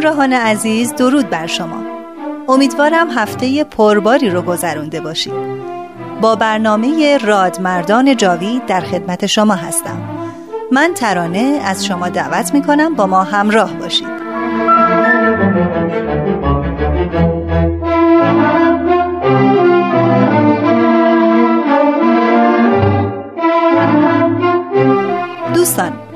همراهان عزیز درود بر شما. امیدوارم هفته پرباری رو گذرونده باشید. با برنامه رادمردان جاوید در خدمت شما هستم. من ترانه از شما دعوت می کنم با ما همراه باشید.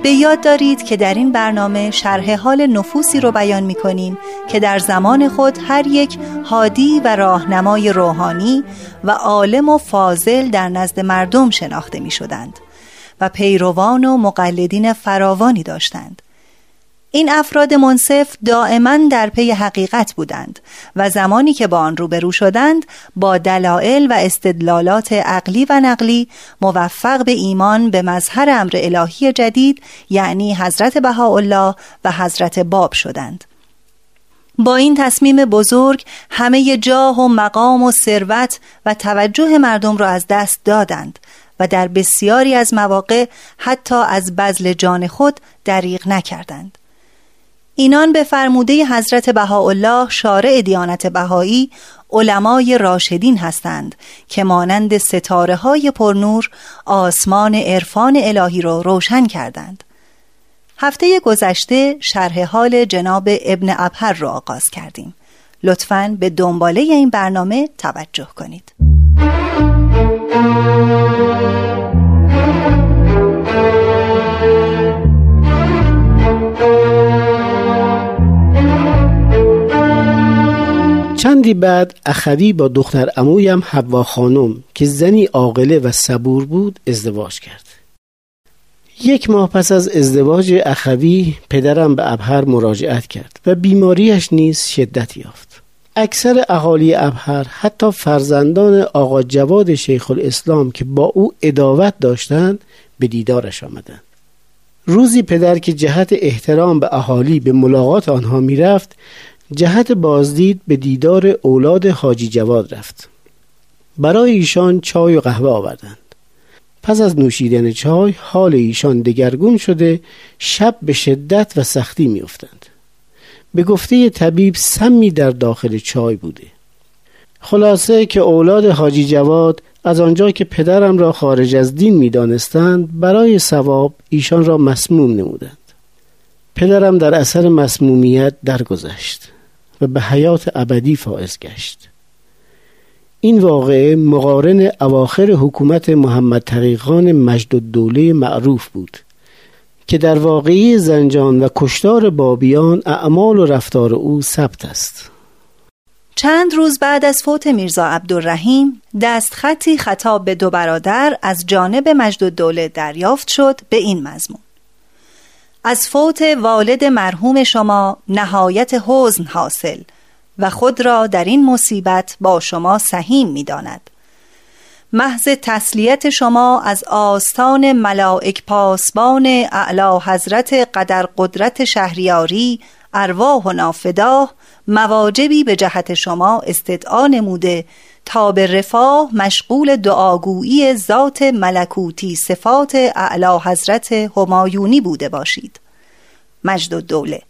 به یاد دارید که در این برنامه شرح حال نفوسی رو بیان می کنیم که در زمان خود هر یک هادی و راهنمای روحانی و عالم و فاضل در نزد مردم شناخته می شدند و پیروان و مقلدین فراوانی داشتند. این افراد منصف دائما در پی حقیقت بودند و زمانی که با آن روبرو شدند با دلایل و استدلالات عقلی و نقلی موفق به ایمان به مظهر امر الهی جدید یعنی حضرت بهاءالله و حضرت باب شدند. با این تصمیم بزرگ همه جاه و مقام و ثروت و توجه مردم را از دست دادند و در بسیاری از مواقع حتی از بذل جان خود دریغ نکردند. اینان به فرموده حضرت بهاءالله شارع دیانت بهایی علمای راشدین هستند که مانند ستاره های پرنور آسمان عرفان الهی را رو روشن کردند. هفته گذشته شرح حال جناب ابن ابهر را آغاز کردیم. لطفاً به دنباله این برنامه توجه کنید. چندی بعد اخوی با دختر امویم حوا خانم که زنی عاقله و صبور بود ازدواج کرد. یک ماه پس از ازدواج اخوی پدرم به ابهر مراجعت کرد و بیماریش نیز شدت یافت. اکثر اهالی ابهر حتی فرزندان آقا جواد شیخ الاسلام که با او اداوت داشتند به دیدارش آمدند. روزی پدر که جهت احترام به اهالی به ملاقات آنها می‌رفت جهت بازدید به دیدار اولاد حاجی جواد رفت. برای ایشان چای و قهوه آوردند. پس از نوشیدن چای حال ایشان دگرگون شده شب به شدت و سختی میافتند. به گفته طبیب سمی در داخل چای بوده. خلاصه که اولاد حاجی جواد از آنجا که پدرم را خارج از دین می‌دانستند برای ثواب ایشان را مسموم نمودند. پدرم در اثر مسمومیت درگذشت. به حیات ابدی فائز گشت. این واقعه مقارن اواخر حکومت محمد تقیقان مجد الدوله معروف بود که در واقعی زنجان و کشتار بابیان اعمال و رفتار او ثبت است. چند روز بعد از فوت میرزا عبدالرحیم دست خطی خطاب به دو برادر از جانب مجد الدوله دریافت شد به این مضمون. از فوت والد مرحوم شما نهایت حزن حاصل و خود را در این مصیبت با شما سهیم می داند. محض تسلیت شما از آستان ملائک پاسبان اعلی حضرت قدر قدرت شهریاری ارواح و نافداه مواجبی به جهت شما استدعا نموده تا به رفاه مشغول دعاگویی ذات ملکوتی صفات اعلی حضرت همایونی بوده باشید. مجد الدوله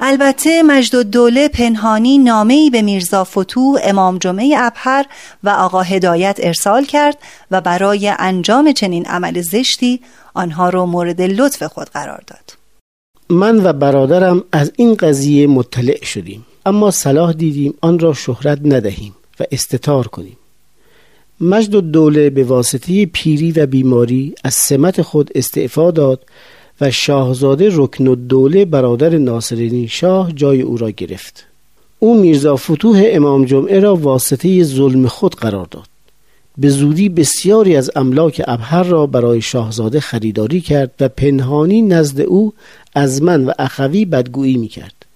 البته مجد الدوله پنهانی نامه‌ای به میرزا فتوح امام جمعه ابهر و آقا هدایت ارسال کرد و برای انجام چنین عمل زشتی آنها را مورد لطف خود قرار داد. من و برادرم از این قضیه مطلع شدیم اما صلاح دیدیم آن را شهرت ندهیم. و استتار کنیم. مجد الدوله به واسطه پیری و بیماری از سمت خود استعفا داد و شاهزاده رکن الدوله برادر ناصرالدین شاه جای او را گرفت. او میرزا فتوح امام جمعه را واسطه ظلم خود قرار داد. به زودی بسیاری از املاک ابهر را برای شاهزاده خریداری کرد و پنهانی نزد او از من و اخوی بدگویی می کرد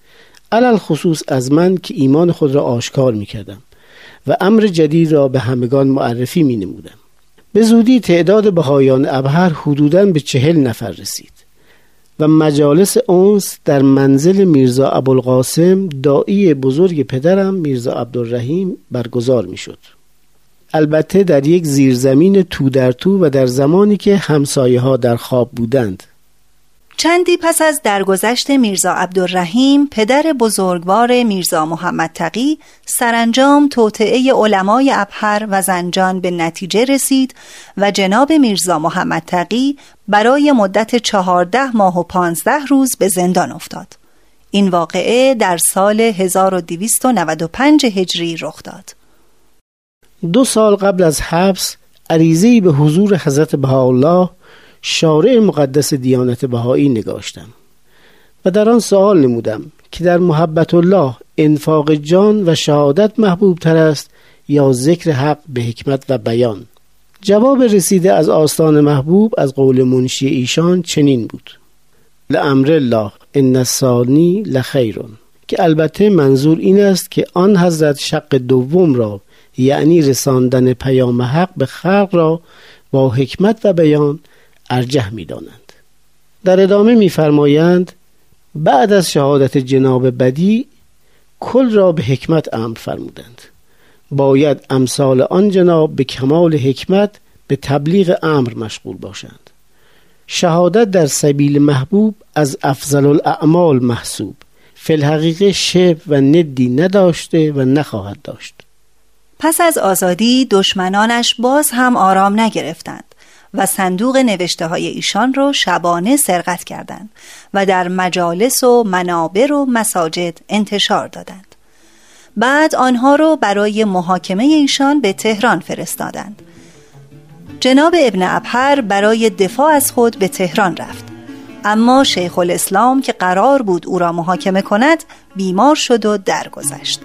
علل خصوص از من که ایمان خود را آشکار می کردم و امر جدید را به همگان معرفی می نمودم به زودی تعداد بهایان ابهر حدوداً به چهل نفر رسید و مجالس اونس در منزل میرزا ابوالقاسم دایی بزرگ پدرم میرزا عبدالرحیم برگزار می شد. البته در یک زیرزمین تو در تو و در زمانی که همسایه ها در خواب بودند چندی پس از درگذشت میرزا عبدالرحیم پدر بزرگوار میرزا محمد تقی سرانجام توطعه علمای ابهر و زنجان به نتیجه رسید و جناب میرزا محمد تقی برای مدت چهارده ماه و پانزده روز به زندان افتاد. این واقعه در سال 1295 هجری رخ داد. دو سال قبل از حبس عریضی به حضور حضرت بهاءالله شارع مقدس دیانت بهایی نگاشتم و در آن سوال نمودم که در محبت الله انفاق جان و شهادت محبوب تر است یا ذکر حق به حکمت و بیان؟ جواب رسیده از آستان محبوب از قول منشی ایشان چنین بود. لامر الله ان الثانی لخیرون که البته منظور این است که آن حضرت شق دوم را یعنی رساندن پیام حق به خلق را با حکمت و بیان ارجح می دانند. در ادامه میفرمایند بعد از شهادت جناب بدی کل را به حکمت امر فرمودند. باید امثال آن جناب به کمال حکمت به تبلیغ امر مشغول باشند. شهادت در سبیل محبوب از افضل الاعمال محسوب. فی الحقیقه شب و ندی نداشته و نخواهد داشت. پس از آزادی دشمنانش باز هم آرام نگرفتند. و صندوق نوشته های ایشان را شبانه سرقت کردند و در مجالس و منابر و مساجد انتشار دادند. بعد آنها را برای محاکمه ایشان به تهران فرستادند. جناب ابن ابهر برای دفاع از خود به تهران رفت. اما شیخ الاسلام که قرار بود او را محاکمه کند بیمار شد و درگذشت.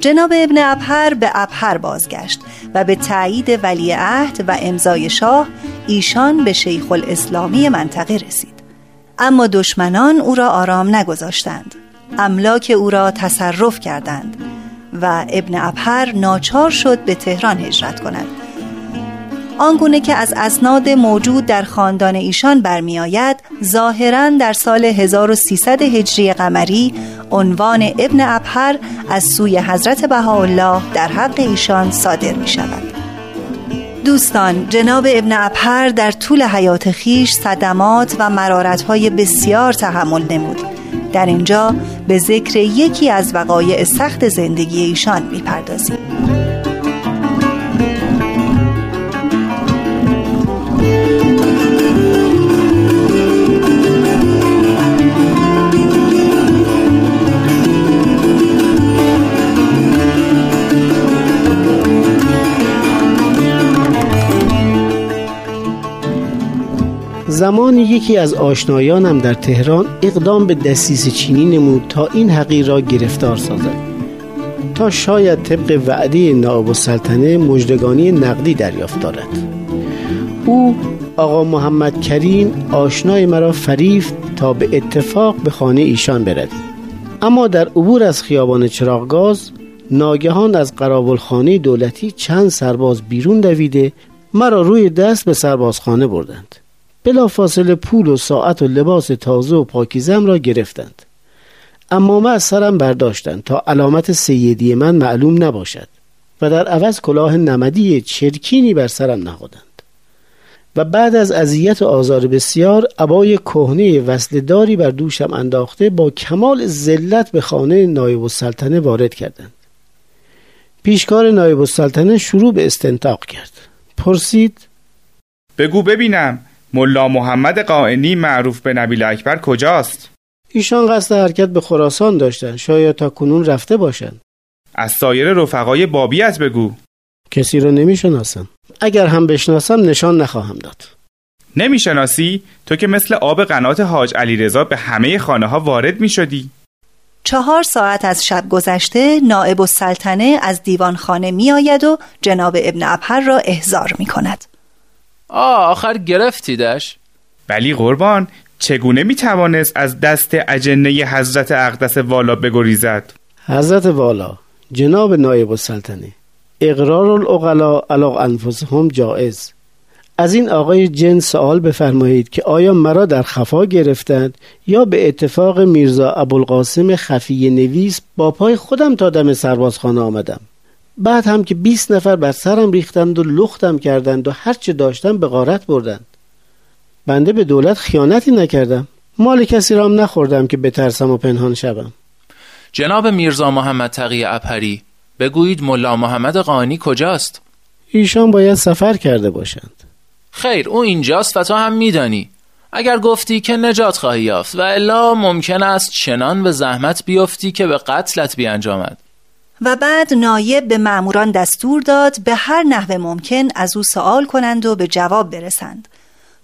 جناب ابن ابهر به ابهر بازگشت. و به تایید ولی عهد و امضای شاه ایشان به شیخ الاسلامی منطقه رسید. اما دشمنان او را آرام نگذاشتند. املاک او را تصرف کردند و ابن ابهر ناچار شد به تهران هجرت کند. آنگونه که از اسناد موجود در خاندان ایشان برمیآید ظاهرا در سال 1300 هجری قمری عنوان ابن ابهر از سوی حضرت بهاءالله در حق ایشان صادر می شود دوستان جناب ابن ابهر در طول حیات خیش صدمات و مرارتهای بسیار تحمل نمود. در اینجا به ذکر یکی از وقایع سخت زندگی ایشان می‌پردازیم. زمانی یکی از آشنایانم در تهران اقدام به دستیس چینی نمود تا این حقیر را گرفتار سازد. تا شاید طبق وعده نائب السلطنه مجدگانی نقدی دریافت دارد. او آقا محمد کریم آشنای مرا فریفت تا به اتفاق به خانه ایشان برویم اما در عبور از خیابان چراغگاز ناگهان از قرابلخانه دولتی چند سرباز بیرون دویده مرا روی دست به سربازخانه بردند. بلافاصله پول و ساعت و لباس تازه و پاکیزم را گرفتند. اما از سرم برداشتند تا علامت سیدی من معلوم نباشد و در عوض کلاه نمدی چرکینی بر سرم نهادند. و بعد از اذیت و آزار بسیار عبای کهنه وصلداری بر دوشم انداخته با کمال ذلت به خانه نایب السلطنه وارد کردند. پیشکار نایب السلطنه شروع به استنتاق کرد. پرسید بگو ببینم ملا محمد قائنی معروف به نبیل اکبر کجاست؟ ایشان قصد حرکت به خراسان داشتند شاید تا کنون رفته باشند از سایر رفقای بابیت بگو. کسی را نمی‌شناسم. اگر هم بشناسم نشان نخواهم داد. نمی‌شناسی؟ تو که مثل آب قنات حاج علی رضا به همه خانه ها وارد می شدی چهار ساعت از شب گذشته نائب السلطنه از دیوان خانه می آید و جناب ابن ابهر را احضار می کند آه آخر گرفتیدش. ولی قربان چگونه می توانست از دست اجنه حضرت اقدس والا بگریزد؟ حضرت والا جناب نایب السلطنه اقرار الاغلا علا انفسهم جائز از این آقای جن سوال بفرمایید که آیا مرا در خفا گرفتند یا به اتفاق میرزا ابوالقاسم خفی نویس با پای خودم تا دم سربازخانه آمدم؟ بعد هم که 20 نفر بر سرم ریختند و لختم کردند و هرچه داشتم به غارت بردند. بنده به دولت خیانتی نکردم. مال کسی رام نخوردم که بترسم و پنهان شوم. جناب میرزا محمد تقی اپری بگویید ملا محمد قانی کجاست؟ ایشان باید سفر کرده باشند. خیر او اینجاست و تو هم میدانی. اگر گفتی که نجات خواهی یافت و الا ممکن است چنان به زحمت بیفتی که به قتلت بیانجامد. و بعد نایب به ماموران دستور داد به هر نحو ممکن از او سوال کنند و به جواب برسند.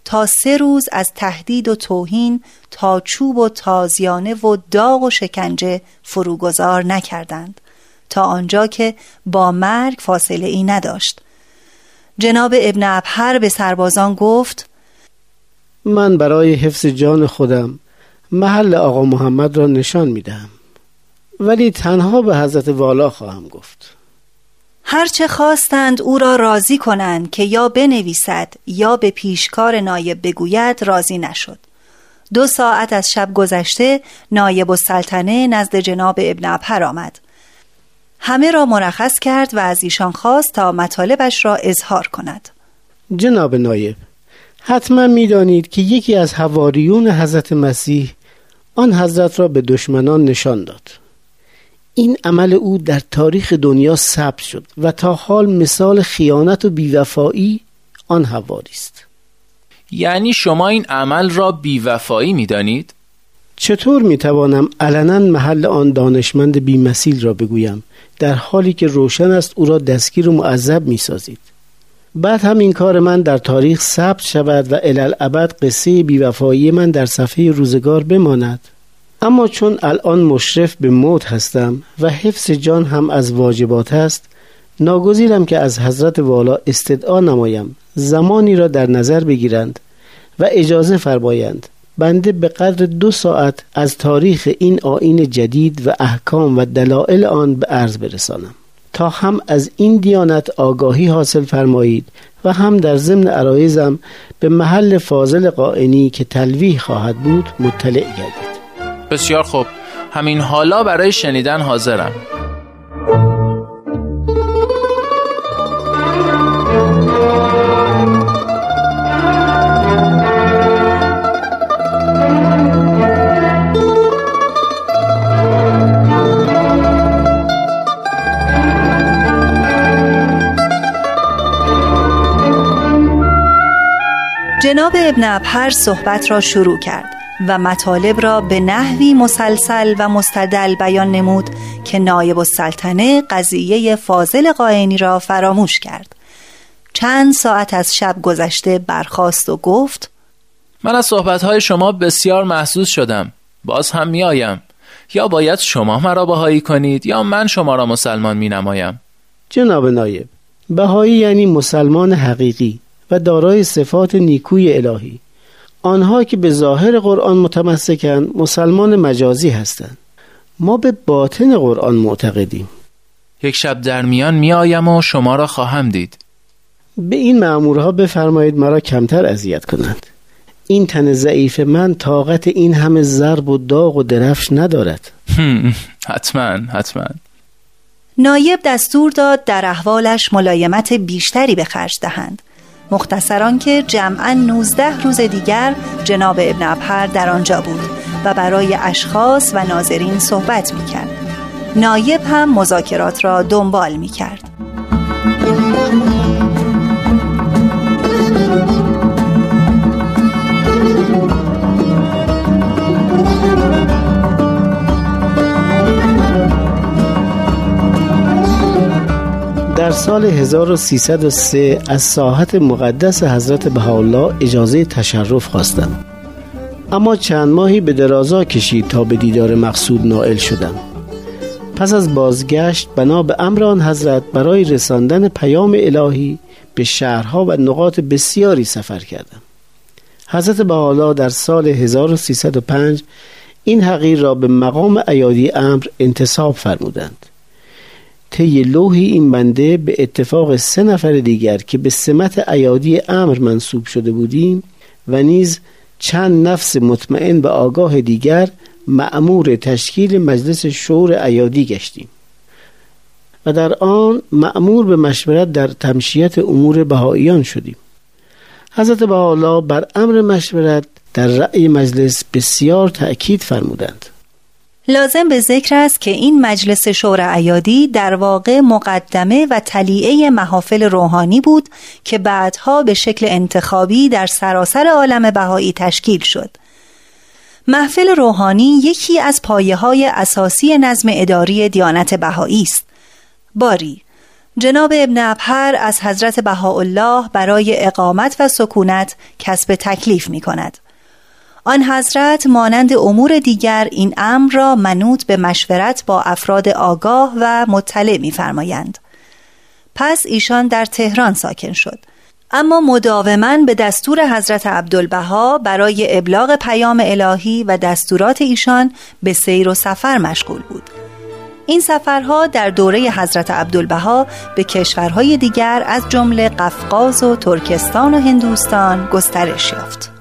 تا سه روز از تهدید و توهین تا چوب و تازیانه و داغ و شکنجه فروگذار نکردند. تا آنجا که با مرگ فاصله ای نداشت. جناب ابن ابهر به سربازان گفت من برای حفظ جان خودم محل آقا محمد را نشان می‌دهم. ولی تنها به حضرت والا خواهم گفت. هرچه خواستند او را راضی کنند که یا بنویسد یا به پیشکار نایب بگوید راضی نشد. دو ساعت از شب گذشته نایب السلطنه نزد جناب ابن ابهر آمد. همه را مرخص کرد و از ایشان خواست تا مطالبش را اظهار کند. جناب نایب حتما می‌دانید که یکی از حواریون حضرت مسیح آن حضرت را به دشمنان نشان داد. این عمل او در تاریخ دنیا ثبت شد و تا حال مثال خیانت و بیوفایی آن حواری است یعنی شما این عمل را بیوفایی می‌دانید؟ چطور می‌توانم علنا محل آن دانشمند بیمثیل را بگویم در حالی که روشن است او را دستگیر و معذب می‌سازید؟ بعد هم این کار من در تاریخ ثبت شود و الالعبد قصه بیوفایی من در صفحه روزگار بماند. اما چون الان مشرف به موت هستم و حفظ جان هم از واجبات است ناگزیرم که از حضرت والا استدعا نمایم زمانی را در نظر بگیرند و اجازه فرمایند بنده به قدر دو ساعت از تاریخ این آین جدید و احکام و دلائل آن به عرض برسانم. تا هم از این دیانت آگاهی حاصل فرمایید و هم در ضمن عرایزم به محل فاضل قائنی که تلویح خواهد بود مطلع گردید. بسیار خوب. همین حالا برای شنیدن حاضرم. جناب ابن ابهر صحبت را شروع کرد. و مطالب را به نحوی مسلسل و مستدل بیان نمود که نایب السلطنه قضیه فاضل قائنی را فراموش کرد. چند ساعت از شب گذشته برخاست و گفت من از صحبتهای شما بسیار محسوس شدم. باز هم می آیم یا باید شما مرا بهایی کنید یا من شما را مسلمان می نمایم جناب نایب بهایی یعنی مسلمان حقیقی و دارای صفات نیکوی الهی. آنها که به ظاهر قرآن متمسکند مسلمان مجازی هستند. ما به باطن قرآن معتقدیم. یک شب در میان می آیم و شما را خواهم دید. به این معمورها بفرمایید مرا کمتر اذیت کنند. این تن ضعیف من طاقت این همه ضرب و داغ و درفش ندارد. حتما حتما. نایب دستور داد در احوالش ملایمت بیشتری به خرج دهند. مختصران که جمعا 19 روز دیگر جناب ابن ابهر در آنجا بود و برای اشخاص و ناظرین صحبت می کرد. نایب هم مذاکرات را دنبال می کرد. در سال 1303 از ساحت مقدس حضرت بهاءالله اجازه تشرف خواستم. اما چند ماهی به درازا کشید تا به دیدار مقصود نائل شدم. پس از بازگشت بنا به امران حضرت برای رساندن پیام الهی به شهرها و نقاط بسیاری سفر کردم. حضرت بهاءالله در سال 1305 این حقیر را به مقام ایادی امر انتصاب فرمودند. طی لوحی این بنده به اتفاق سه نفر دیگر که به سمت ایادی امر منصوب شده بودیم و نیز چند نفس مطمئن و آگاه دیگر معمور تشکیل مجلس شور ایادی گشتیم و در آن معمور به مشورت در تمشیت امور بهاییان شدیم. حضرت بهاءالله بر امر مشورت در رأی مجلس بسیار تأکید فرمودند. لازم به ذکر است که این مجلس شور عیادی در واقع مقدمه و تلیعه محافل روحانی بود که بعدها به شکل انتخابی در سراسر عالم بهایی تشکیل شد. محفل روحانی یکی از پایه های اساسی نظم اداری دیانت بهایی است. باری جناب ابن ابهر از حضرت بهاءالله برای اقامت و سکونت کسب تکلیف می کند. آن حضرت مانند امور دیگر این امر را منوط به مشورت با افراد آگاه و مطلع می‌فرمایند. پس ایشان در تهران ساکن شد. اما مداوما به دستور حضرت عبدالبها برای ابلاغ پیام الهی و دستورات ایشان به سیر و سفر مشغول بود. این سفرها در دوره حضرت عبدالبها به کشورهای دیگر از جمله قفقاز و ترکستان و هندوستان گسترش یافت.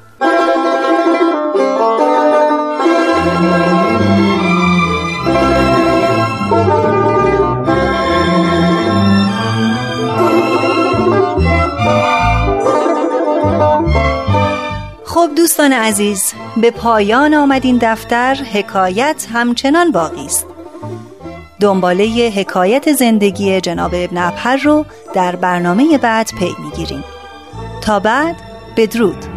دوستان عزیز به پایان آمد این دفتر حکایت همچنان باقی است. دنباله حکایت زندگی جناب ابن ابهر رو در برنامه بعد پی می‌گیریم. تا بعد بدرود.